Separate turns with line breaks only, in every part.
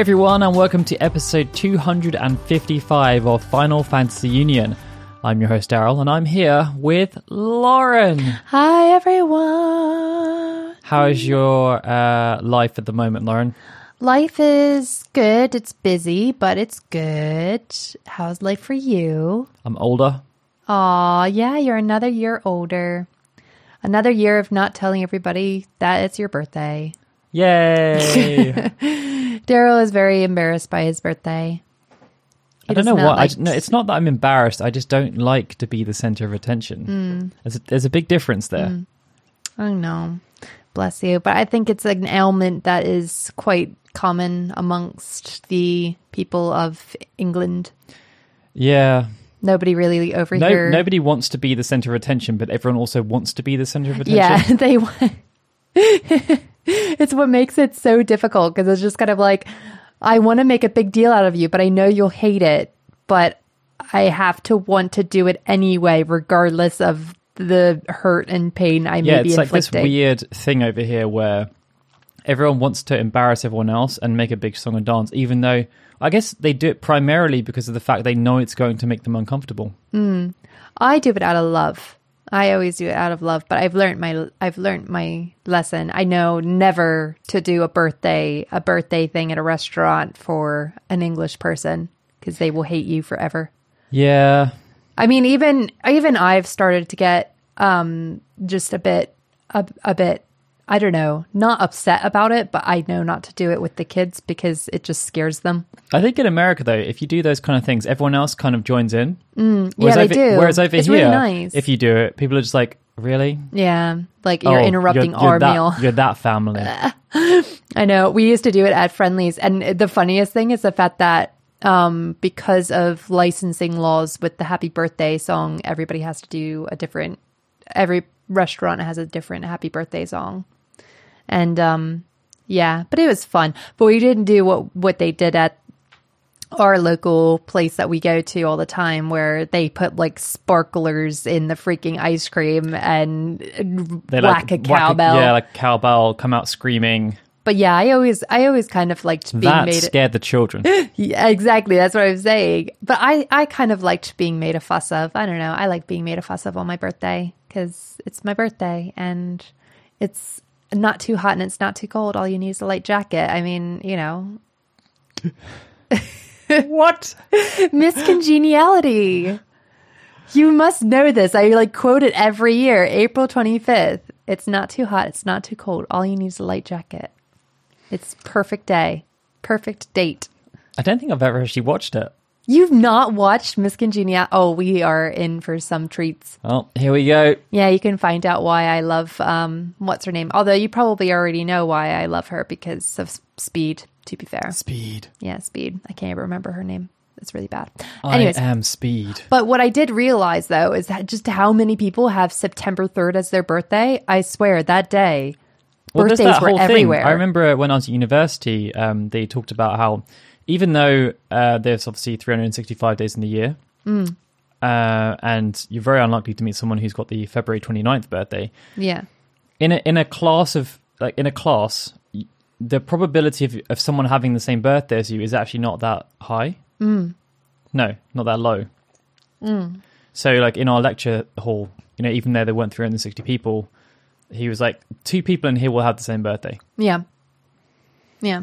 Hey everyone, and welcome to episode 255 of Final Fantasy Union. I'm your host Daryl, and I'm here with Lauren.
Hi, everyone.
How is your uh, life at the moment, Lauren?
Life is good. It's busy, but it's good. How's life for you?
I'm older.
Aw, yeah, you're another year older. Another year of not telling everybody that it's your birthday.
Yay!
Daryl is very embarrassed by his birthday. He
I don't know what. I,
like-
no, it's not that I'm embarrassed. I just don't like to be the center of attention. Hmm. There's, a, there's a big difference there. Hmm.
I know. Bless you. But I think it's an ailment that is quite common amongst the people of England.
Yeah.
Nobody really over
No,
here.
nobody wants to be the center of attention, but everyone also wants to be the center of attention.
Yeah, they want. it's what makes it so difficult because it's just kind of like, I want to make a big deal out of you, but I know you'll hate it, but I have to want to do it anyway, regardless of the hurt and pain I
yeah,
may be inflicting.
it's like this weird thing over here where everyone wants to embarrass everyone else and make a big song and dance, even though I guess they do it primarily because of the fact they know it's going to make them uncomfortable. Mm.
I do it out of love. I always do it out of love, but I've learned my I've learned my lesson. I know never to do a birthday a birthday thing at a restaurant for an English person because they will hate you forever.
Yeah,
I mean, even even I've started to get um just a bit a, a bit I don't know, not upset about it, but I know not to do it with the kids because it just scares them.
I think in America though, if you do those kind of things, everyone else kind of joins in. Mm,
yeah, they
over,
do.
Whereas over
It's
here,
really nice.
if you do it, people are just like, "Really?
Yeah, like you're
Oh,
interrupting
you're, you're
our
that,
meal.
You're that family."
I know. We used to do it at Friendly's, and the funniest thing is the fact that um, because of licensing laws with the Happy Birthday song, everybody has to do a different. Every restaurant has a different Happy Birthday song, and um, yeah, but it was fun. But we didn't do what what they did at our local place that we go to all the time where they put like sparklers in the freaking ice cream and
They
whack a
whack
cowbell.
yeah, like cowbell, come out screaming.
But yeah, I always I always kind of liked being
That
made
scared the children.
Yeah, exactly. That's what I'm saying. But I I kind of liked being made a fuss of. I don't know. I like being made a fuss of on my birthday cuz it's my birthday and it's not too hot and it's not too cold. All you need is a light jacket. I mean, you know,
what?
Miss Congeniality. You must know this. I like quote it every year. April 25th. It's not too hot. It's not too cold. All you need is a light jacket. It's perfect day. Perfect date.
I don't think I've ever actually watched it.
You've not watched Miss Congeniality? Oh, we are in for some treats.
Oh, here we go.
Yeah, you can find out why I love um what's her name. Although you probably already know why I love her because of Speed, to be fair.
Speed.
Yeah, Speed. I can't even remember her name. It's really bad.
I
Anyways,
am speed.
but what I did realize though is that just how many people have September 3rd as their birthday. I swear that day
Well,
birthdays were everywhere.
Thing. I remember when I was at university, um, they talked about how even though uh, there's obviously 365 days in the year,
Mm.
uh, and you're very unlikely to meet someone who's got the February 29th birthday,
Yeah.
in a in a class of like in a class, the probability of of someone having the same birthday as you is actually not that high.
Mm.
No, not that low. So, like in our lecture hall, you know, even though there weren't 360 people, he was like, two people in here will have the same birthday.
Yeah. Yeah.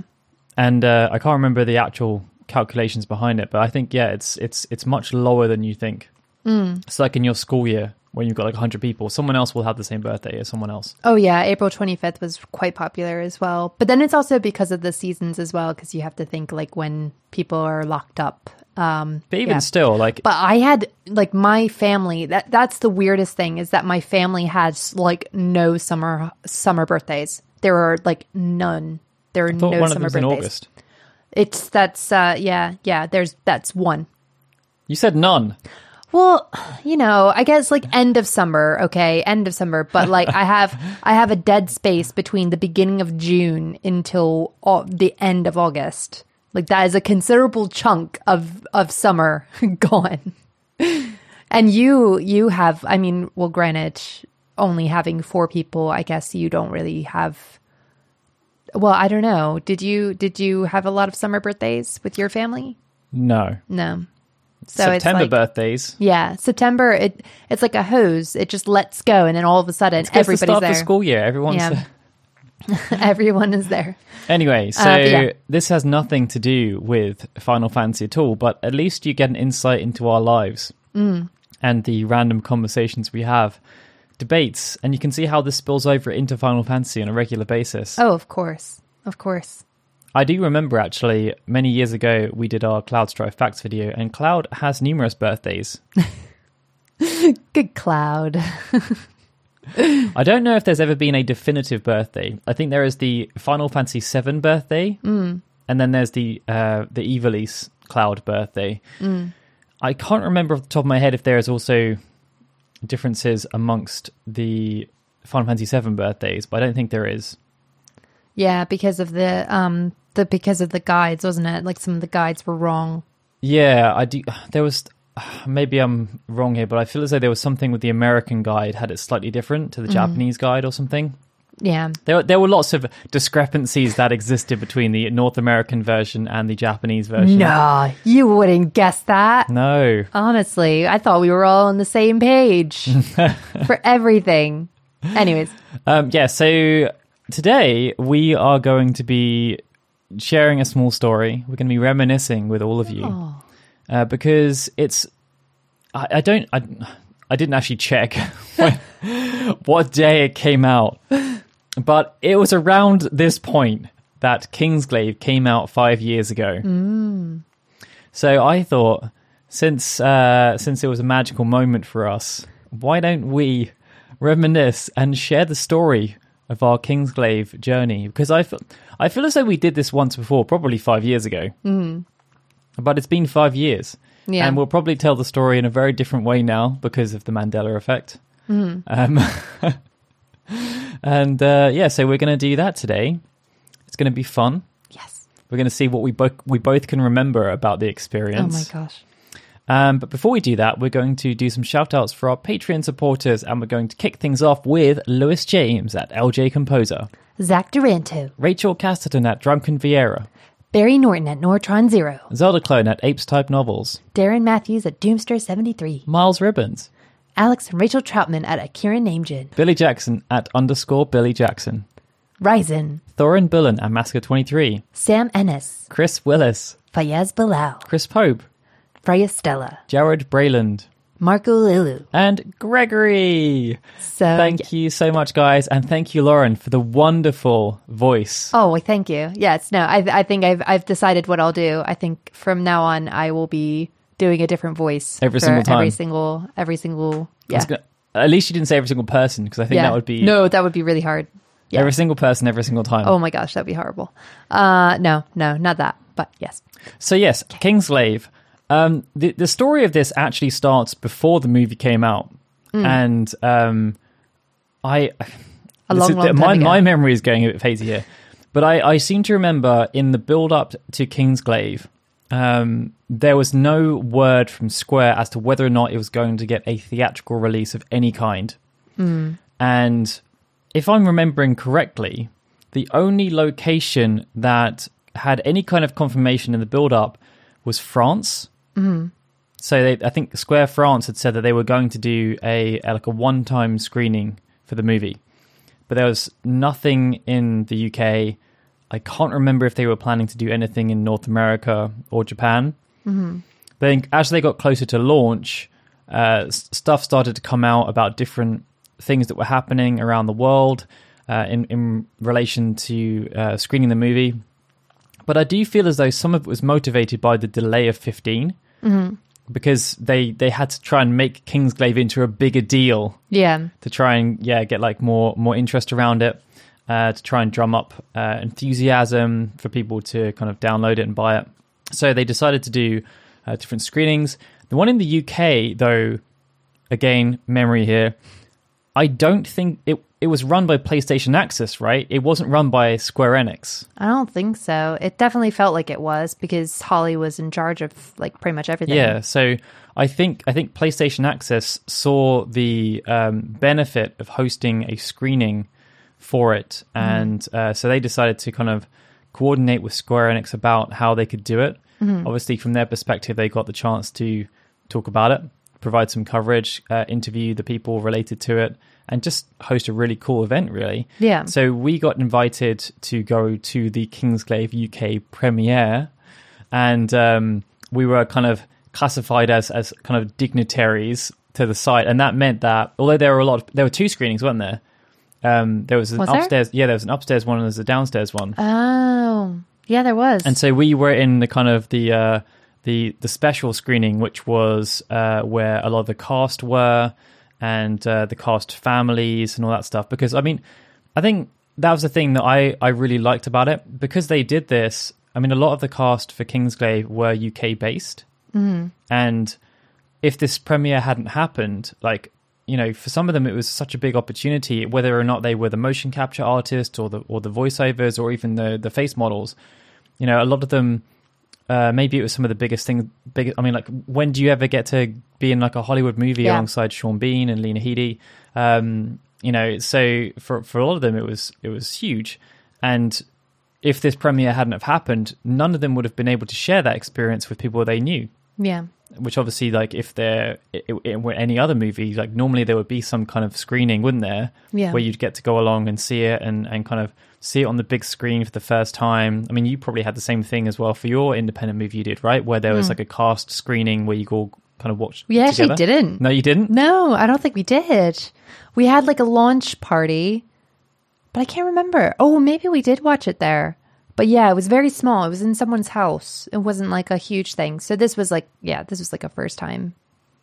And uh, I can't remember the actual calculations behind it, but I think yeah, it's it's it's much lower than you think. Mm. It's like in your school year when you've got like hundred people, someone else will have the same birthday as someone else.
Oh yeah, April 25th was quite popular as well. But then it's also because of the seasons as well because you have to think like when people are locked up. Um
But even
yeah.
still, like
But I had like my family that that's the weirdest thing is that my family has like no summer summer birthdays. There are like none. There are no
one of
summer
in
birthdays.
August.
It's that's uh yeah, yeah, there's that's one.
You said none.
Well, you know, I guess like end of summer, okay, end of summer, but like I have I have a dead space between the beginning of June until au- the end of August. Like that is a considerable chunk of of summer gone. And you you have I mean, well granted only having four people, I guess you don't really have well, I don't know. Did you did you have a lot of summer birthdays with your family?
No.
No. So
September
like
birthdays.
yeah, September. It it's like a hose. It just lets go, and then all of a sudden,
It's 'cause the
everybody's
start
there.
of the school year. Everyone's
Yeah. Everyone is there.
Anyway, so
but yeah.
this has nothing to do with Final Fantasy at all, but at least you get an insight into our lives
Mm.
and the random conversations we have, debates, and you can see how this spills over into Final Fantasy on a regular basis.
Oh, of course, of course.
I do remember actually many years ago we did our Cloud Strife Facts video, and Cloud has numerous birthdays.
Good cloud.
I don't know if there's ever been a definitive birthday. I think there is the Final Fantasy VII birthday,
Mm.
and then there's the uh, the Evilise Cloud birthday.
Mm.
I can't remember off the top of my head if there is also differences amongst the Final Fantasy VII birthdays, but I don't think there is.
Yeah, because of the um the because of the guides, wasn't it? Like some of the guides were wrong.
Yeah, I do. There was maybe I'm wrong here, but I feel as though there was something with the American guide had it slightly different to the Japanese guide or something.
Yeah.
There, there were lots of discrepancies that existed between the North American version and the Japanese version.
No, you wouldn't guess that.
No.
Honestly, I thought we were all on the same page for everything. Anyways,
Um, yeah, so today we are going to be sharing a small story. We're going to be reminiscing with all of you
oh,
uh, because it's. I, I don't. I, I didn't actually check when, what day it came out, but it was around this point that Kingsglaive came out five years ago. So I thought, since uh, since it was a magical moment for us, why don't we reminisce and share the story of our Kingsglaive journey? Because I feel I feel as though we did this once before, probably five years ago. Mm. But it's been five years,
Yeah.
and we'll probably tell the story in a very different way now because of the Mandela effect. Um, and uh, yeah, so we're going to do that today. It's going to be fun.
yes.
We're going to see what we both we both can remember about the experience.
Oh my gosh.
Um, but before we do that, we're going to do some shout outs for our Patreon supporters, and we're going to kick things off with Lewis James at LJ Composer,
Zach Duranto,
Rachel Casterton at Drunken Vieira,
Barry Norton at Nortron Zero,
Zelda Clone at Apes Type Novels,
Darren Matthews at Doomster73,
Miles Ribbons,
Alex and Rachel Troutman at Akira Namejin,
Billy Jackson at underscore Billy Jackson,
Ryzen,
Thorin Bullen at Masker23,
Sam Ennis,
Chris Willis,
Fayez Bilal,
Chris Pope,
Freya Stella,
Jared Brayland,
Marco Lilu.
and Gregory.
So
Thank you so much, guys, and thank you, Lauren, for the wonderful voice.
Oh, thank you. Yes, no, I, I think I've I've decided what I'll do. I think from now on I will be doing a different voice
Every single time.
Every single, every single. Yeah,
gonna- at least you didn't say every single person, because I think
yeah.
that would be
no, that would be really hard. Yeah.
every single person every single time.
Oh my gosh, that'd be horrible. Uh, no, no, not that. But yes,
So yes, Kingsglaive. Um, the the story of this actually starts before the movie came out, and um, I
Mm. Long,
is-
long
my
ago.
my memory is going a bit hazy here, but I I seem to remember in the build up to Kingsglaive, um, there was no word from Square as to whether or not it was going to get a theatrical release of any kind, and if I'm remembering correctly, the only location that had any kind of confirmation in the build up was France. Mm-hmm. So they, I think Square France had said that they were going to do a, a like a one time screening for the movie, but there was nothing in the UK. I can't remember if they were planning to do anything in North America or Japan. Mm-hmm. Then, as they got closer to launch, uh, stuff started to come out about different things that were happening around the world uh, in in relation to uh, screening the movie. But I do feel as though some of it was motivated by the delay of 15 because they they had to try and make Kingsglaive into a bigger deal
yeah,
to try and yeah get like more more interest around it uh, to try and drum up uh, enthusiasm for people to kind of download it and buy it. So they decided to do uh, different screenings. The one in the UK, though, again memory here. I don't think it it was run by PlayStation Access, right? It wasn't run by Square Enix.
I don't think so. It definitely felt like it was because Holly was in charge of like pretty much everything.
Yeah, so I think I think PlayStation Access saw the um, benefit of hosting a screening for it, and uh, so they decided to kind of coordinate with Square Enix about how they could do it. Obviously, from their perspective, they got the chance to talk about it, provide some coverage, uh, interview the people related to it, and just host a really cool event. Really,
Yeah.
So we got invited to go to the Kingsglaive UK premiere, and um, we were kind of classified as as kind of dignitaries to the site, and that meant that although there were a lot, of, there were two screenings, weren't there? Um, there was an
Was there?
upstairs, yeah, there was an upstairs one and there's a downstairs one,
Oh, yeah, there was.
and so we were in the kind of the uh, the the special screening, which was uh, where a lot of the cast were and uh, the cast families and all that stuff. Because I mean, I think that was the thing that I I really liked about it because they did this. I mean, a lot of the cast for Kingsglaive were UK based, and if this premiere hadn't happened, like you know, for some of them it was such a big opportunity, whether or not they were the motion capture artists or the or the voiceovers or even the the face models. You know, a lot of them. Uh, maybe it was some of the biggest things. Big, I mean, like when do you ever get to be in like a Hollywood movie
Yeah.
alongside Sean Bean and Lena Headey? Um, you know, so for for a lot of them, it was it was huge. And if this premiere hadn't have happened, none of them would have been able to share that experience with people they knew
yeah.
Which obviously like if there were any other movie like normally there would be some kind of screening wouldn't there
Yeah.
where you'd get to go along and see it and and kind of see it on the big screen for the first time i mean you probably had the same thing as well for your independent movie you did right where there was hmm. like a cast screening where you all kind of watched
We actually
together?
didn't.
no you didn't
No, I don't think we did. We had like a launch party, but I can't remember. Oh, maybe we did watch it there. But yeah, it was very small. It was in someone's house. It wasn't like a huge thing. So this was like, yeah, this was like a first time.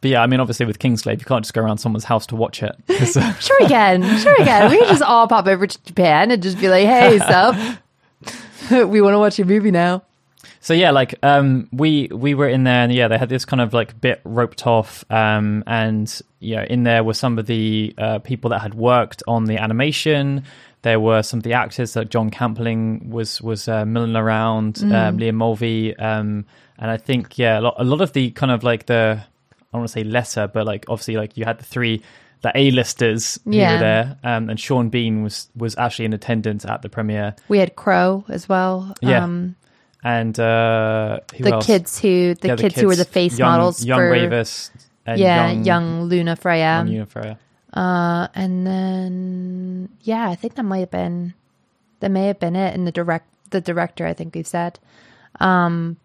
but yeah i mean obviously with kingsglaive you can't just go around someone's house to watch it
Sure again, sure again. We just all pop over to Japan and just be like, hey, sup? we want to watch your movie now.
So yeah, like um, we we were in there, and yeah, they had this kind of like bit roped off, um, and you know, in there were some of the uh, people that had worked on the animation. There were some of the actors, like John Campling was was uh, milling around, um, Liam Mulvey, um, and I think yeah, a lot, a lot of the kind of like the I don't want to say lesser, but like obviously like you had the three the A-listers who
Yeah.
were there, um, and Sean Bean was was actually in attendance at the premiere,
We had Crowe as well.
Yeah.
Um,
and uh, who
the
else?
kids who the,
Yeah,
kids, who were the face
young,
models
young
for
Ravus and
yeah,
young,
young, Lunafreya.
young Una Freya.
Uh, and then yeah, I think that might have been that may have been it. And the direct the director, I think we've said. Um,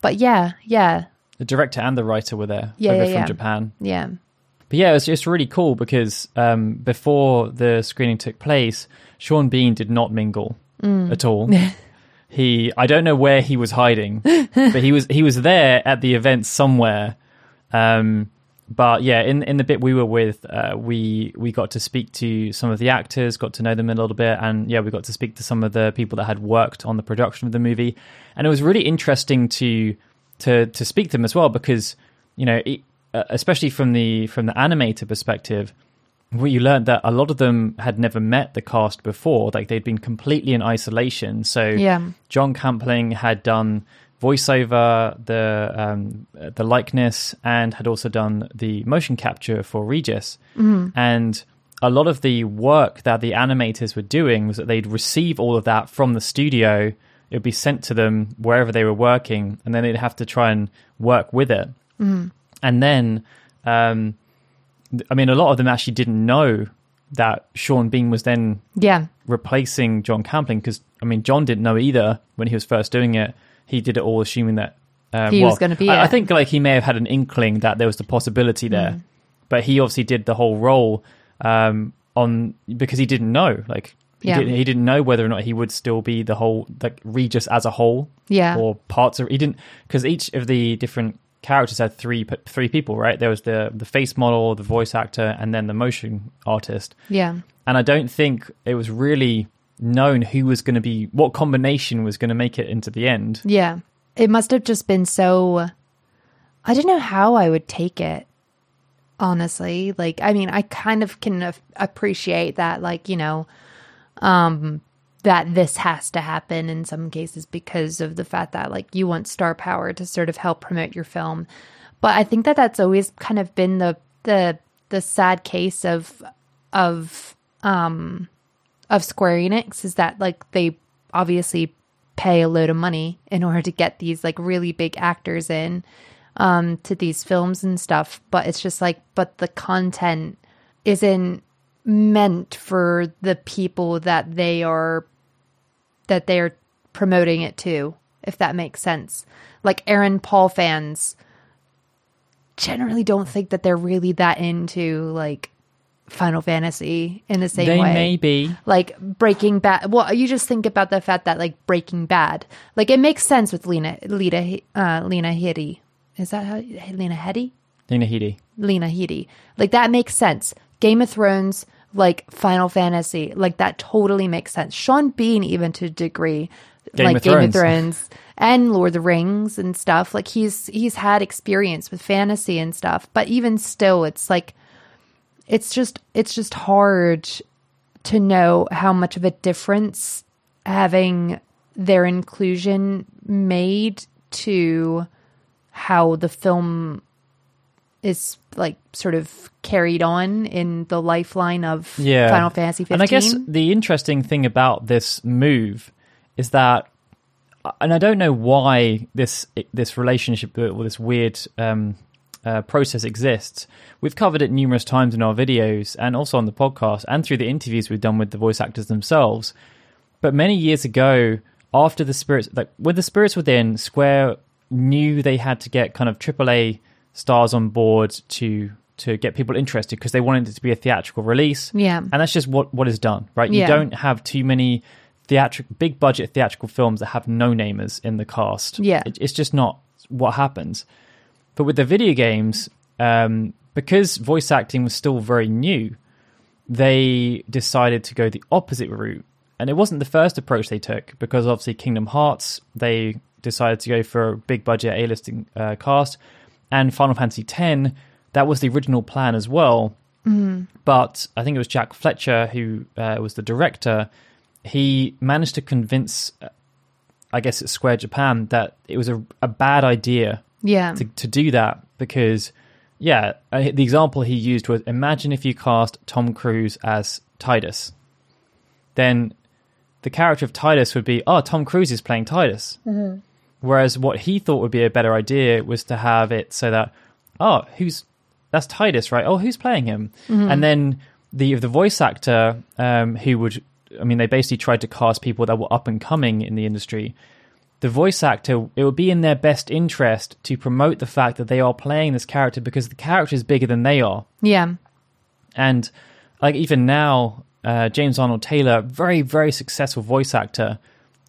but yeah, yeah,
The director and the writer were there
Yeah,
over
yeah,
from
yeah.
Japan.
yeah,
But yeah, it was just really cool because um, before the screening took place, Sean Bean did not mingle
Mm.
at all. he, I don't know where he was hiding, but he was he was there at the event somewhere. Um, but yeah, in in the bit we were with, uh, we we got to speak to some of the actors, got to know them a little bit, and yeah, we got to speak to some of the people that had worked on the production of the movie, and it was really interesting to to to speak to them as well because you know, it, uh, especially from the from the animator perspective, well, you learned that a lot of them had never met the cast before. Like they'd been completely in isolation. So
Yeah.
John Campling had done voiceover, the um, the likeness, and had also done the motion capture for Regis. And a lot of the work that the animators were doing was that they'd receive all of that from the studio. It would be sent to them wherever they were working, and then they'd have to try and work with it. And then, um, I mean, a lot of them actually didn't know that Sean Bean was then
yeah,
replacing John Campling because I mean John didn't know either when he was first doing it. He did it all assuming that um,
He was gonna be
I, I think like he may have had an inkling that there was the possibility there,
Mm.
but he obviously did the whole role um, on because he didn't know like. He,
Yeah.
didn't, he didn't know whether or not he would still be the whole like Regis as a whole
yeah,
or parts of he didn't because each of the different characters had three three people right there was the the face model the voice actor and then the motion artist
yeah,
and I don't think it was really known who was going to be what combination was going to make it into the end.
yeah. It must have just been so. I don't know how I would take it. Honestly, like I mean, I kind of can af- appreciate that, like you know, um, that this has to happen in some cases because of the fact that like you want star power to sort of help promote your film. But I think that that's always kind of been the the the sad case of of um of Square Enix is that like they obviously pay a load of money in order to get these like really big actors in um to these films and stuff, but it's just like but the content isn't meant for the people that they are that they are promoting it to, if that makes sense. Like Aaron Paul fans generally don't think that they're really that into like Final Fantasy in the same way.
they
way.
may be.
Like Breaking Bad. Well, you just think about the fact that like Breaking Bad, like it makes sense with Lena, Lena, uh, Lena Headey. Is that how Lena Headey?
Lena Headey.
Lena Headey. Like that makes sense. Game of Thrones, like Final Fantasy, like that totally makes sense. Sean Bean, even to a degree,
Game
like
of
Game of
Thrones.
Thrones and Lord of the Rings and stuff. Like he's he's had experience with fantasy and stuff, but even still, it's like it's just it's just hard to know how much of a difference having their inclusion made to how the film is like sort of carried on in the lifeline of
Yeah.
Final Fantasy 15.
And I guess the interesting thing about this move is that, and I don't know why this this relationship or this weird um, uh, process exists. We've covered it numerous times in our videos and also on the podcast and through the interviews we've done with the voice actors themselves. But many years ago, after the spirits, like with the spirits within, Square knew they had to get kind of AAA stars on board to to get people interested because they wanted it to be a theatrical release.
Yeah.
and that's just what what is done, right? You
Yeah.
don't have too many theatric, big budget theatrical films that have no namers in the cast.
Yeah.
It- it's just not what happens. But with the video games, um, because voice acting was still very new, they decided to go the opposite route. And it wasn't the first approach they took because obviously Kingdom Hearts, they decided to go for a big budget A-listing uh, cast. And Final Fantasy X, that was the original plan as well. But I think it was Jack Fletcher who uh, was the director. He managed to convince, uh, I guess it's Square Japan, that it was a, a bad idea
yeah.
to, to do that because yeah uh, the example he used was imagine if you cast tom cruise as tidus then the character of tidus would be oh tom cruise is playing tidus whereas what he thought would be a better idea was to have it so that oh who's that's tidus right oh who's playing him and then the the voice actor um, who would i mean they basically tried to cast people that were up and coming in the industry the voice actor, it would be in their best interest to promote the fact that they are playing this character because the character is bigger than they are.
yeah.
And like even now, uh, James Arnold Taylor, very very successful voice actor.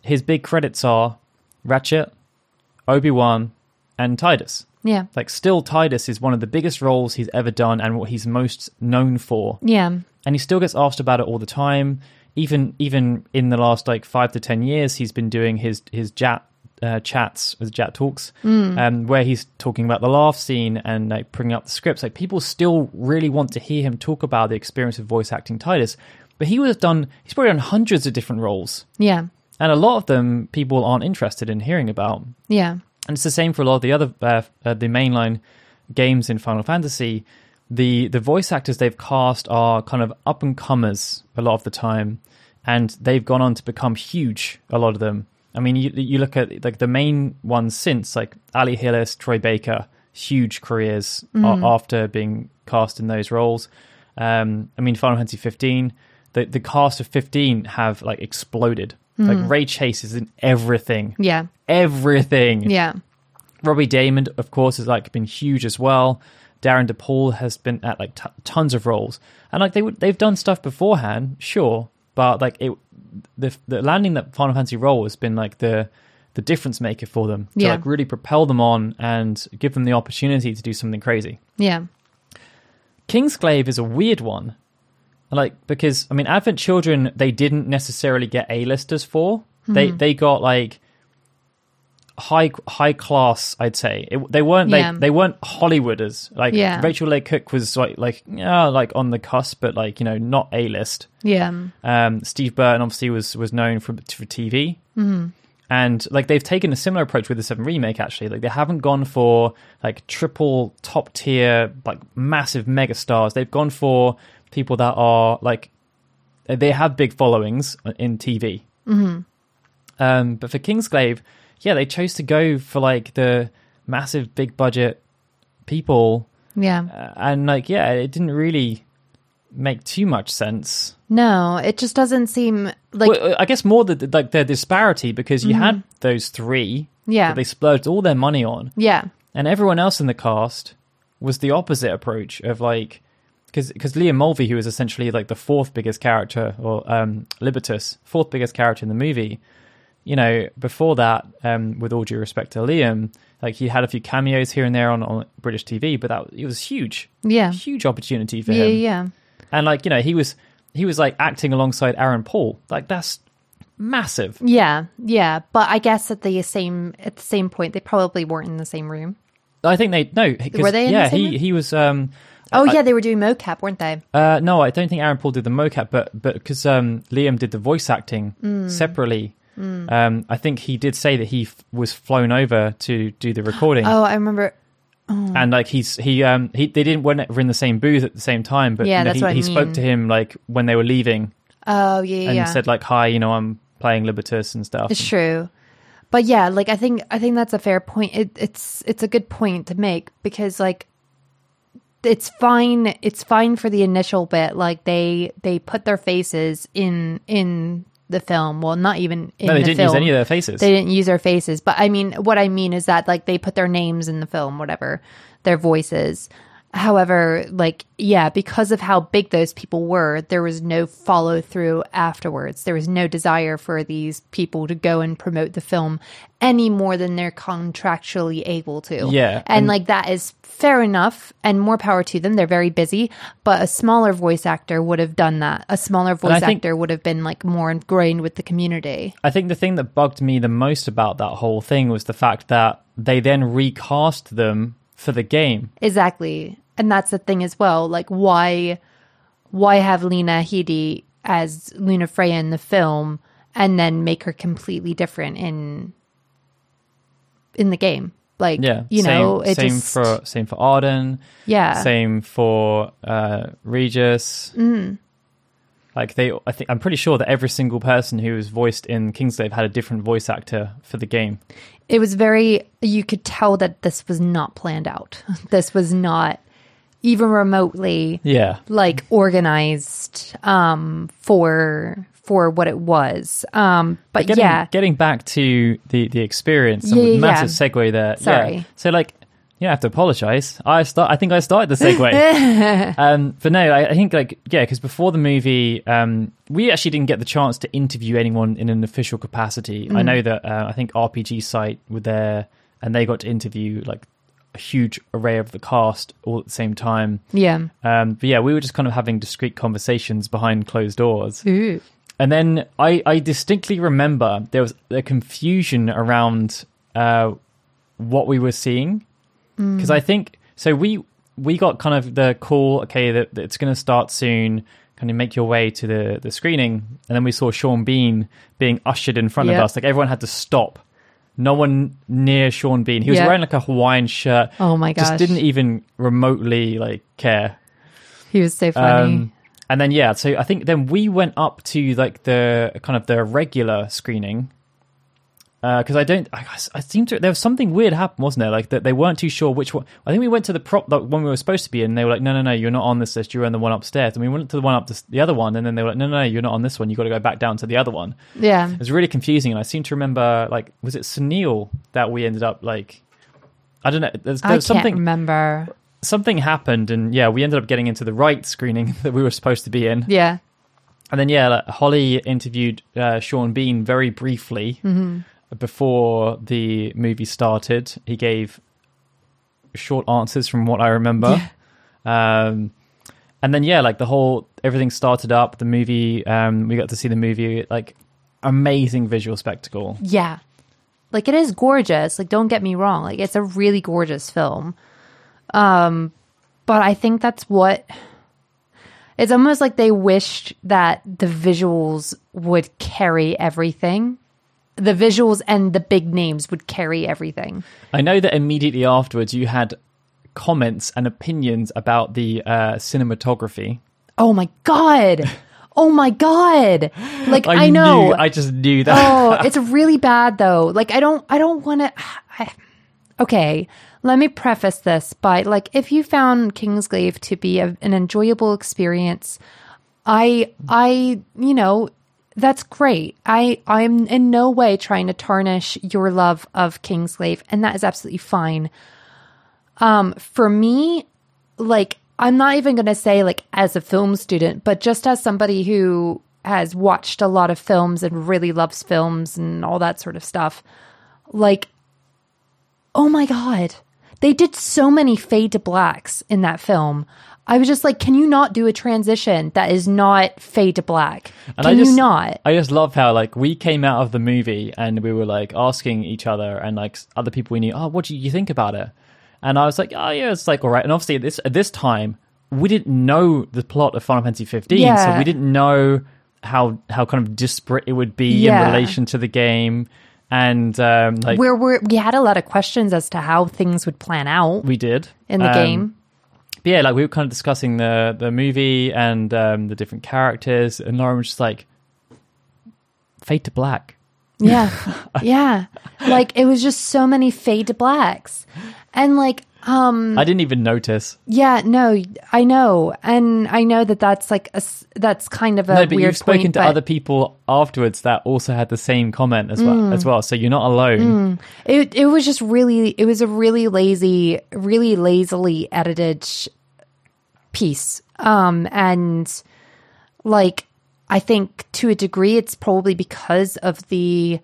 His big credits are Ratchet, Obi Wan, and Tidus.
Yeah.
Like still, Tidus is one of the biggest roles he's ever done and what he's most known for
Yeah.
and he still gets asked about it all the time. Even even in the last like five to ten years, he's been doing his his chat uh, chats, his chat talks, um, where he's talking about the laugh scene and like bringing up the scripts. Like people still really want to hear him talk about the experience of voice acting Tidus. But he was done. He's probably done hundreds of different roles,
Yeah.
And a lot of them people aren't interested in hearing about.
Yeah.
And it's the same for a lot of the other uh, uh, the mainline games in Final Fantasy. The the voice actors they've cast are kind of up and comers a lot of the time, and they've gone on to become huge. A lot of them. I mean, you you look at like the main ones since like Ali Hillis, Troy Baker, huge careers a- after being cast in those roles. Um, I mean, Final Fantasy 15, the the cast of 15 have like exploded. Like hmm. Ray Chase is in everything
Yeah.
everything.
Yeah.
Robbie Daymond, of course, has like been huge as well. Darin De Paul has been at like t- tons of roles, and like they would they've done stuff beforehand, sure, but like it, the the landing that Final Fantasy role has been like the the difference maker for them to
Yeah.
like really propel them on and give them the opportunity to do something crazy.
Yeah.
Kingsglaive is a weird one. Like because I mean Advent Children they didn't necessarily get A-listers for. They
Hmm.
they got like high high class I'd say. It, they weren't
Yeah.
they, they weren't Hollywooders. Like
Yeah.
Rachel Leigh Cook was like like yeah like on the cusp but like you know not A-list.
Yeah.
Um, Steve Burton obviously was was known for for TV, and like they've taken a similar approach with the Seven remake. Actually, like they haven't gone for like triple top tier like massive mega stars. They've gone for people that are like they have big followings in TV. Mm-hmm. Um, but for Kingsglaive, yeah, they chose to go for like the massive, big budget people,
Yeah.
uh, and like, yeah, it didn't really make too much sense.
No, it just doesn't seem like
well, I guess more the like the disparity because you had those three
yeah.
that they splurged all their money on,
yeah.
and everyone else in the cast was the opposite approach of like because because Liam Mulvey, who was essentially like the fourth biggest character, or um, Libertus, fourth biggest character in the movie. You know, before that, um, with all due respect to Liam, like he had a few cameos here and there on, on British TV, but that it was huge,
Yeah.
huge opportunity for
Yeah,
him.
yeah.
And like you know, he was he was like acting alongside Aaron Paul, like that's massive.
Yeah, yeah, but I guess at the same at the same point, they probably weren't in the same room.
I think they no.
Were they in the
yeah,
same
he
room?
he was. Um,
Oh
I-
yeah, they were doing mocap, weren't they?
uh, no, I don't think Aaron Paul did the mocap, but but because um, Liam did the voice acting
Mm.
separately. Um, I think he did say that he f- was flown over to do the recording,
Oh, I remember.
and like he's he um he they didn't weren't in the same booth at the same time, but
Yeah,
you know,
that's
he,
what I
he spoke to him like when they were leaving
Oh yeah,
and
yeah.
said like hi, you know, I'm playing Libertus and stuff.
It's true. But yeah, like I think I think that's a fair point. It, it's it's a good point to make because like it's fine it's fine for the initial bit like they they put their faces in in the film. Well, not even in
no, they
the
didn't
film.
use any of their faces.
They didn't use their faces, but I mean, what I mean is that like they put their names in the film, whatever, their voices. However, like, yeah, because of how big those people were, there was no follow through afterwards. There was no desire for these people to go and promote the film any more than they're contractually able to.
Yeah,
And,
and-
like, that is fair enough and more power to them. They're very busy, but a smaller voice actor would have done that. A smaller voice
think-
actor would have been like more ingrained with the community.
I think the thing that bugged me the most about that whole thing was the fact that they then recast them for the game.
Exactly. And that's the thing as well. Like why why have Lena Headey as Lunafreya in the film and then make her completely different in in the game? Like
Yeah,
you
same,
know,
same
just
for same for Ardyn.
yeah.
Same for uh, Regis.
Mm.
Like they, I think I'm pretty sure that every single person who was voiced in Kingsglaive had a different voice actor for the game.
It was very you could tell that this was not planned out. This was not even remotely
Yeah,
like organized um for for what it was. Um but
getting,
yeah.
getting back to the the experience,
Yeah, yeah,
massive
yeah.
segue there.
Sorry.
Yeah. So like, you don't have to apologize. I start. I think I started the segue. um, but no, I, I think like yeah, because before the movie, um, we actually didn't get the chance to interview anyone in an official capacity.
Mm.
I know that uh, I think RPG site were there, and they got to interview like a huge array of the cast all at the same time.
Yeah.
Um, but yeah, we were just kind of having discreet conversations behind closed doors.
Ooh.
And then I, I distinctly remember there was a confusion around uh, what we were seeing because I think so. We we got kind of the call, okay, that, that it's going to start soon. Kind of make your way to the the screening, and then we saw Sean Bean being ushered in front of us. Like everyone had to stop. No one near Sean Bean. He was
Yeah.
wearing like a Hawaiian shirt.
Oh my gosh.
Just didn't even remotely like care.
He was so funny.
Um, and then yeah, so I think then we went up to like the kind of the regular screening because I don't. I, I seem to there was something weird happened, wasn't there? Like that they weren't too sure which one. I think we went to the prop the one we were supposed to be in. And they were like, no, no, no, you're not on this list. You're on the one upstairs. And we went to the one up to the other one, and then they were like, no, no, no, you're not on this one. You got to go back down to the other one.
yeah.
It was really confusing, and I seem to remember like was it Sunil that we ended up like. I don't know. There's,
I can't
something
remember.
something happened, and yeah, we ended up getting into the right screening that we were supposed to be in.
Yeah.
And then yeah, like, Holly interviewed uh, Sean Bean very briefly before the movie started. He gave short answers from what I remember. Um, and then yeah, like the whole everything started up. The movie, um, we got to see the movie. Like amazing visual spectacle.
Yeah. Like it is gorgeous. Like don't get me wrong. Like it's a really gorgeous film. Um but I think that's what it's almost like they wished that the visuals would carry everything. The visuals and the big names would carry everything.
I know that immediately afterwards you had comments and opinions about the uh, cinematography.
Oh my god. Oh my god! Like I,
I
know.
Knew, I just knew that.
oh, it's really bad though. Like I don't I don't want to Okay, let me preface this by like if you found Kingsglaive to be a, an enjoyable experience, I I you know, that's great. I I'm in no way trying to tarnish your love of Kingsglaive and that is absolutely fine. Um for me, like I'm not even going to say like as a film student, but just as somebody who has watched a lot of films and really loves films and all that sort of stuff. Like, oh my God, they did so many fade to blacks in that film. I was just like, can you not do a transition that is not fade to black?
And
Can
I just,
you not?
I just love how like we came out of the movie and we were like asking each other and like other people we knew, oh, what do you think about it? And I was like, oh yeah, it's like all right. And obviously at this at this time we didn't know the plot of Final Fantasy 15, so we didn't know how how kind of disparate it would be
Yeah.
in relation to the game. And um, like
Where we're, we had a lot of questions as to how things would plan out
we did
in the
Um,
game.
But yeah, like we were kind of discussing the the movie and um, the different characters, and Lauren was just like, "Fade to black."
Yeah. yeah. Like it was just so many fade to blacks. And like, um,
I didn't even notice.
yeah, no, I know. And I know that that's like, a that's kind of a
no, but
weird
you've spoken
point,
to
but
other people afterwards that also had the same comment as well.
Mm.
As well, so you're not alone.
it, it was just really, it was a really lazy, really lazily edited piece. Um, and like, I think to a degree, it's probably because of the,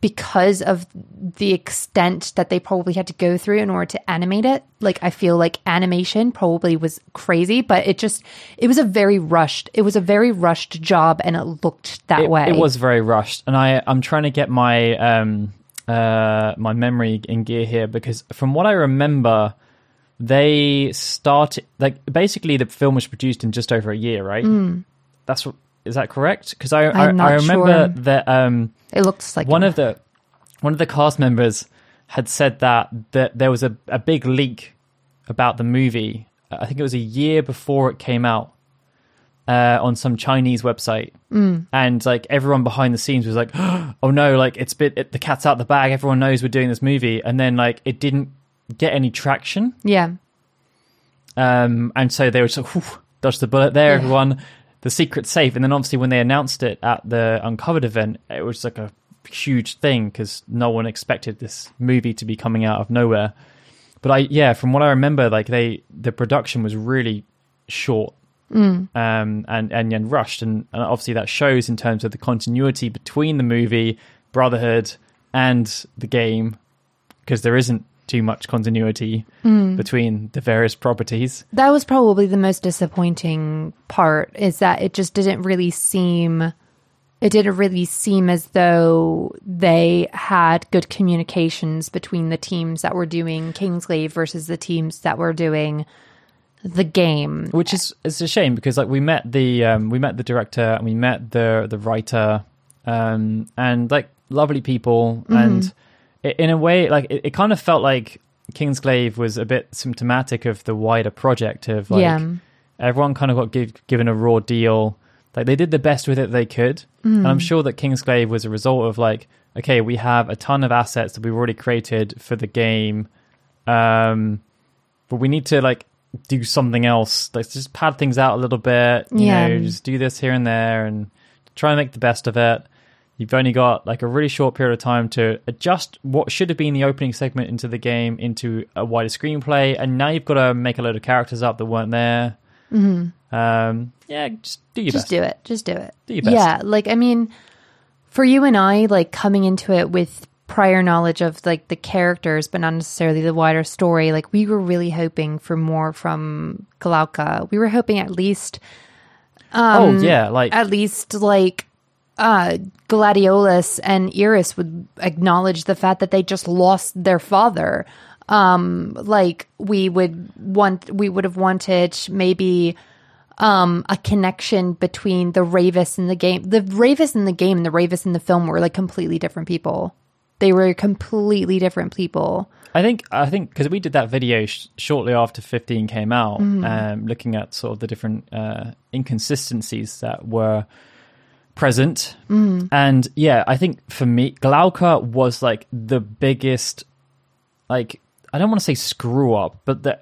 because of the extent that they probably had to go through in order to animate it. Like I feel like animation probably was crazy, but it just it was a very rushed. It was a very rushed job and it looked that
It,
way.
it was very rushed, and I I'm trying to get my um uh my memory in gear here because from what I remember, they started like basically the film was produced in just over a year, right? That's what is that correct? Because I I, I remember
sure.
that um.
It looks like
one of the one of the cast members had said that that there was a, a big leak about the movie. I think it was a year before it came out uh, on some Chinese website, mm. and like everyone behind the scenes was like, "Oh no! Like it's bit it, the cat's out the bag. Everyone knows we're doing this movie," and then like it didn't get any traction,
yeah.
um, and so they were just like, "Whew, dodge the bullet there, everyone. The secret safe. And then obviously when they announced it at the Uncovered event, it was like a huge thing because no one expected this movie to be coming out of nowhere. But I, yeah, from what I remember, like they, the production was really short. Um, and, and and rushed, and, and obviously that shows in terms of the continuity between the movie Brotherhood and the game, because there isn't too much continuity between the various properties.
That was probably the most disappointing part is that it just didn't really seem it didn't really seem as though they had good communications between the teams that were doing Kingsglaive versus the teams that were doing the game.
which is it's a shame because like we met the um, we met the director and we met the the writer um, and like lovely people and i in a way like it, it kind of felt like Kingsglaive was a bit symptomatic of the wider project of like
Yeah.
everyone kind of got give, given a raw deal. Like they did the best with it they could. And i'm sure that kingsglaive was a result of like okay we have a ton of assets that we've already created for the game um but we need to like do something else. Let's just pad things out a little bit you
Yeah.
know just do this here and there and try and make the best of it you've only got like a really short period of time to adjust what should have been the opening segment into the game into a wider screenplay and now you've got to make a load of characters up that weren't there um, yeah, just do your
just
best.
do it. Just do it.
Do your best.
Yeah, like I mean, for you and I, like coming into it with prior knowledge of like the characters, but not necessarily the wider story. Like we were really hoping for more from Glauca. We were hoping at least,
oh yeah, like
at least like uh Gladiolus and Iris would acknowledge the fact that they just lost their father. Um like we would want we would have wanted maybe um a connection between the Ravus and the game. The Ravus in the game and the Ravus in the film were like completely different people. They were completely different people.
I think I think because we did that video sh- shortly after 15 came out,
Mm.
um, looking at sort of the different uh, inconsistencies that were present,
Mm.
and yeah, I think for me, Glauca was like the biggest, like I don't want to say screw up, but the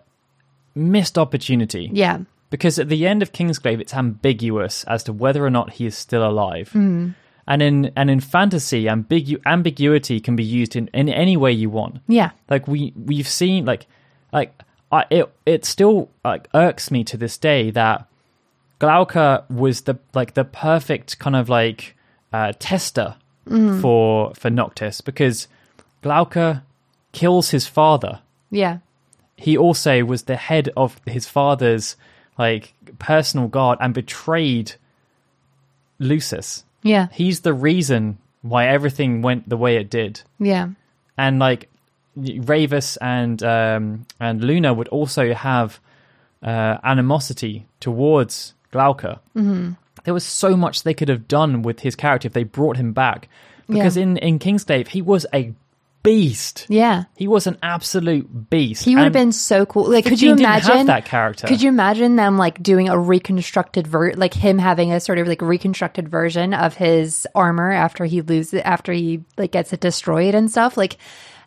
missed opportunity
Yeah.
because at the end of Kingsglaive, it's ambiguous as to whether or not he is still alive. And in and in fantasy, ambigu- ambiguity can be used in, in any way you want
Yeah.
like we we've seen like like I, it it still like irks me to this day that Glauca was the like the perfect kind of like uh, tester for for Noctis because Glauca kills his father.
Yeah.
He also was the head of his father's like personal guard and betrayed Lucis.
Yeah.
He's the reason why everything went the way it did
Yeah.
and like Ravus and um, and Luna would also have uh, animosity towards Glauca. Mm-hmm. There was so much they could have done with his character if they brought him back. Because
Yeah.
in in Kingsglaive, he was a beast.
Yeah.
He was an absolute beast.
He would have been so cool. Like, could you
15 didn't have
imagine
that character?
Could you imagine them like doing a reconstructed ver like him having a sort of like reconstructed version of his armor after he loses after he like gets it destroyed and stuff? Like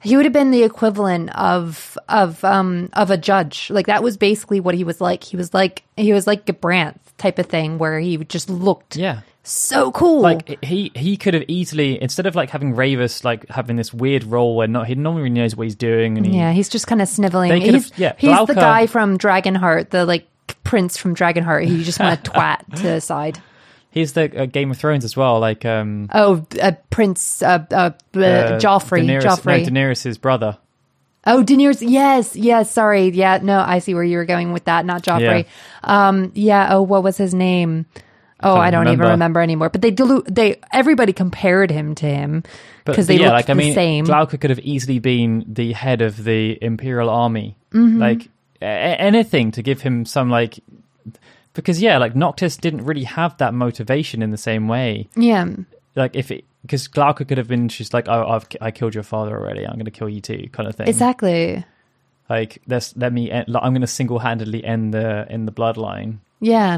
he would have been the equivalent of of um of a judge. Like that was basically what he was like. He was like he was like Gabranth type of thing where he just looked
Yeah.
so cool.
Like he he could have easily instead of like having Ravus like having this weird role where not he normally knows what he's doing and he,
yeah, he's just kind of sniveling. He's,
yeah,
he's the guy from Dragonheart, the like prince from Dragonheart. He just want to twat to the side.
He's the uh, Game of Thrones as well. Like um,
Oh, uh, Prince uh, uh, uh, Joffrey.
Daenerys,
Joffrey.
no, Daenerys' brother.
oh, Daenerys. Yes, yes. Sorry. Yeah, no, I see where you were going with that. Not Joffrey. Um, yeah. Oh, what was his name? Oh, I don't even
remember.
remember anymore. But they dilute. They everybody compared him to him because they
yeah,
looked
like I
the
mean,
same.
Glauca could have easily been the head of the Imperial Army,
Mm-hmm.
like a- anything to give him some like. Because yeah, like Noctis didn't really have that motivation in the same way.
yeah.
Like if it, because Glauca could have been, she's like, oh, I've I killed your father already. I'm going to kill you too, kind of thing.
Exactly.
Like let's let me. End, like, I'm going to single handedly end the in the bloodline.
Yeah.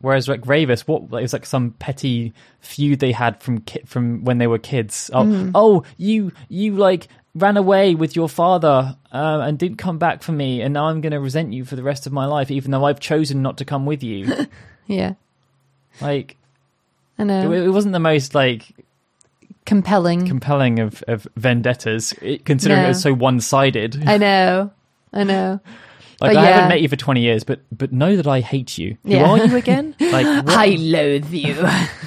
Whereas like Ravus, what like, it was like some petty feud they had from ki- from when they were kids. Oh,
Mm.
oh, you you like ran away with your father uh, and didn't come back for me, and now I'm going to resent you for the rest of my life, even though I've chosen not to come with you.
Yeah.
like
I know.
it wasn't the most like
Compelling.
compelling of of vendettas, it, considering
No.
it was so one sided.
I know. I know.
Like
but
I haven't met you for twenty years, but but know that I hate you. Who
Yeah.
are you again? Like what?
I loathe you.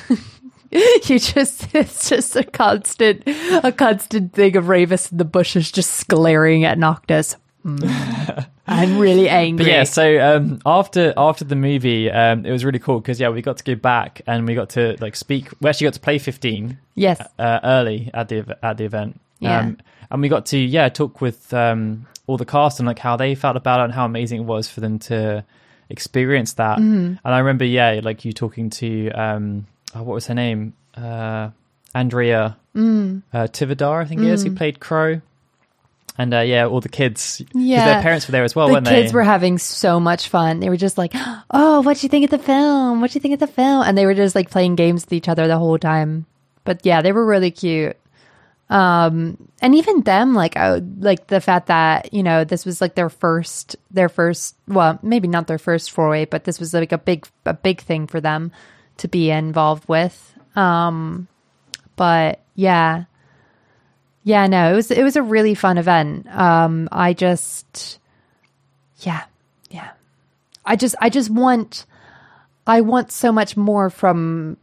you just it's just a constant a constant thing of Ravus in the bushes just glaring at Noctis. Mm. I'm really angry.
But yeah, so um, after after the movie, um, it was really cool because yeah, we got to go back and we got to like speak. We actually got to play fifteen
yes.
uh, early at the at the event,
Yeah.
um, and we got to yeah talk with um, all the cast and like how they felt about it and how amazing it was for them to experience that.
Mm-hmm.
And I remember yeah, like you talking to um, oh, what was her name, uh, Andrea
Mm.
uh, Tivadar, I think it is, who played Crowe. And uh, yeah, all the kids,
Yeah.
their parents were there as well,
the
weren't
kids
they?
were having so much fun. They were just like, "Oh, what do you think of the film? What do you think of the film?" And they were just like playing games with each other the whole time. But yeah, they were really cute. Um, and even them, like, uh, like the fact that you know this was like their first, their first, well, maybe not their first foray, but this was like a big, a big thing for them to be involved with. Um, but yeah, yeah, no, it was it was a really fun event. Um, I just, yeah, yeah, I just I just want I want so much more from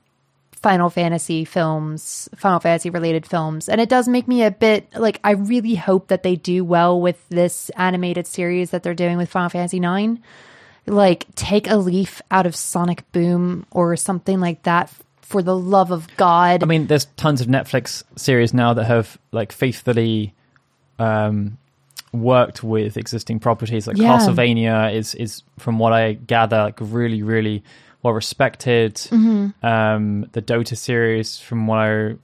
Final Fantasy films, Final Fantasy related films, and it does make me a bit like I really hope that they do well with this animated series that they're doing with Final Fantasy Nine. Like, take a leaf out of Sonic Boom or something like that. For the love of God,
I mean, there's tons of Netflix series now that have like faithfully um, worked with existing properties. Like
Yeah.
Castlevania is is from what I gather, like really really well respected.
Mm-hmm.
Um, the Dota series, from what I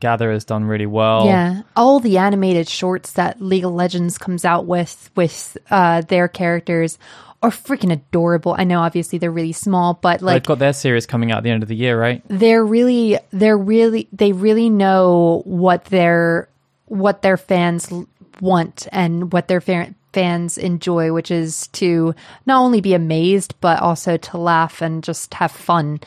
Gather has done really well.
Yeah, all the animated shorts that League of Legends comes out with with uh, their characters are freaking adorable. I know, obviously, they're really small, but like
They've got their series coming out at the end of the year, right?
they're really they're really they really know what their what their fans want and what their fa- fans enjoy which is to not only be amazed but also to laugh and just have fun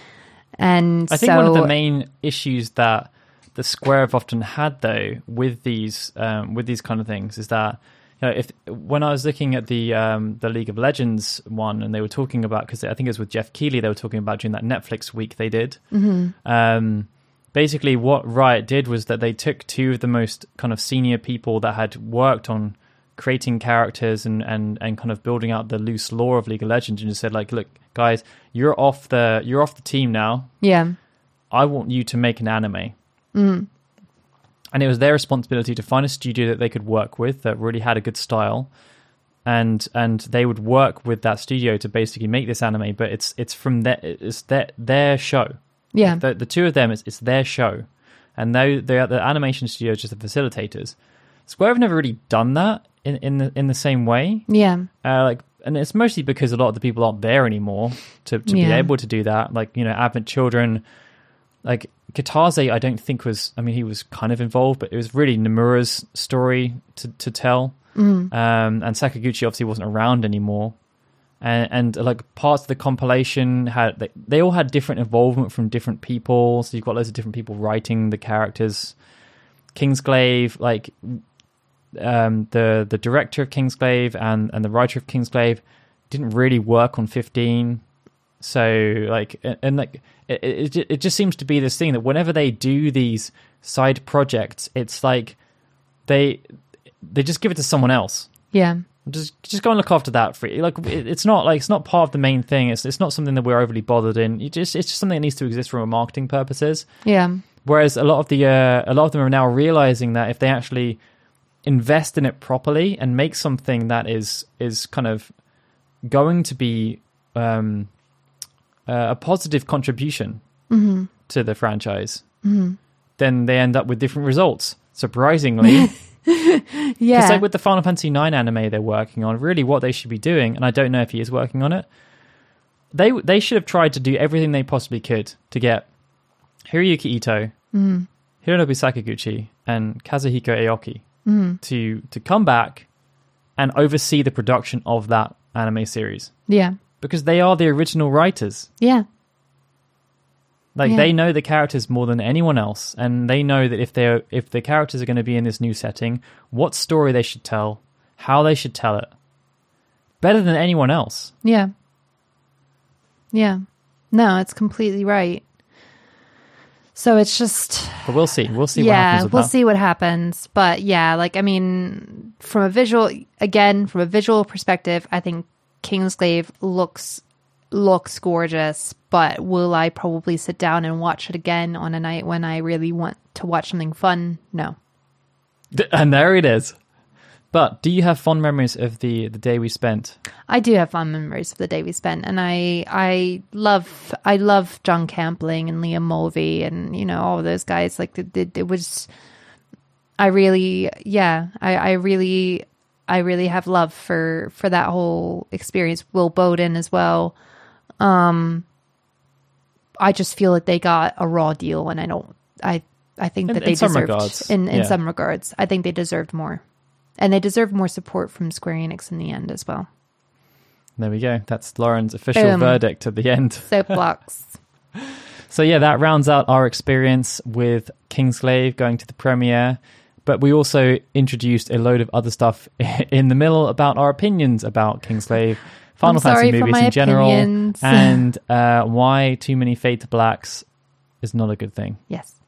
and
I think
so
one of the main issues that the Square have often had, though, with these um, with these kind of things, is that know, if when I was looking at the um, the League of Legends one, and they were talking about because I think it was with Geoff Keighley, they were talking about during that Netflix week they did. Um, basically, what Riot did was that they took two of the most kind of senior people that had worked on creating characters and, and, and kind of building out the loose lore of League of Legends and just said like, look, guys, you're off the you're off the team now.
yeah
I want you to make an anime. And it was their responsibility to find a studio that they could work with that really had a good style, and and they would work with that studio to basically make this anime. But it's it's from their it's their their show.
yeah
The the two of them it's it's their show, and they they are the animation studio is just the facilitators. Square have never really done that in in the in the same way.
yeah
Uh, like, and it's mostly because a lot of the people aren't there anymore to, to be able to do that. Like, you know, Advent Children, like Katase, I don't think was. I mean, he was kind of involved, but it was really Nomura's story to to tell. Um, and Sakaguchi obviously wasn't around anymore. And, and like parts of the compilation had they, they all had different involvement from different people. So you've got loads of different people writing the characters. Kingsglaive, like um, the the director of Kingsglaive and and the writer of Kingsglaive didn't really work on 15 so like and, and like it, it it just seems to be this thing that whenever they do these side projects it's like they they just give it to someone else.
Yeah.
Just just go and look after that for like it, it's not like it's not part of the main thing. It's it's not something that we're overly bothered in. You just it's just something that needs to exist from a marketing purposes.
Yeah.
Whereas a lot of the uh, a lot of them are now realizing that if they actually invest in it properly and make something that is is kind of going to be um, uh, a positive contribution mm-hmm. to the franchise, mm-hmm. then they end up with different results. Surprisingly,
yeah
it's like with the Final Fantasy IX anime they're working on. Really, what they should be doing, and I don't know if he is working on it. They they should have tried to do everything they possibly could to get Hiroyuki Ito, mm-hmm. Hironobu Sakaguchi, and Kazuhiko Aoki to to come back and oversee the production of that anime series
yeah
because they are the original writers.
yeah
Like
Yeah.
they know the characters more than anyone else, and they know that if they're if the characters are going to be in this new setting, what story they should tell, how they should tell it, better than anyone else.
Yeah. Yeah. No, it's completely right. So it's just
But we'll see. We'll see what
yeah, we'll
that.
see what happens. But yeah, like I mean, from a visual again, from a visual perspective, I think Kingsglaive looks looks gorgeous. But will I probably sit down and watch it again on a night when I really want to watch something fun? No.
And there it is. But do you have fond memories of the the day we spent?
I do have fond memories of the day we spent, and I I love I love Jon Campling and Liam Mulvey and you know all those guys. Like it, it, it was, I really yeah I I really I really have love for for that whole experience. Will Bowden as well. Um, I just feel that they got a raw deal, and I don't I I think
In-
that they deserved
regards,
in in
yeah.
some regards. I think they deserved more. And they deserved more support from Square Enix in the end as well.
There we go. That's Lauren's official
Boom.
verdict at the end.
Soapbox.
So yeah, that rounds out our experience with Kingsglaive going to the premiere. But we also introduced a load of other stuff in the middle about our opinions about Kingsglaive, Final Fantasy movies in general,
opinions.
and uh, why too many fade to blacks is not a good thing.
yes.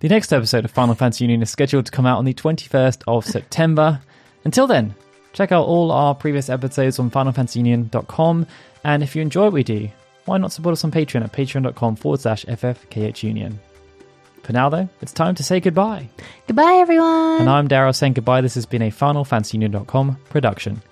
The next episode of Final Fantasy Union is scheduled to come out on the 21st of September. Until then, check out all our previous episodes on FinalFantasyUnion.com. And if you enjoy what we do, why not support us on Patreon at patreon.com forward slash FFKHUnion. For now, though, it's time to say goodbye.
Goodbye, everyone.
And I'm Daryl saying goodbye. This has been a FinalFantasyUnion.com production.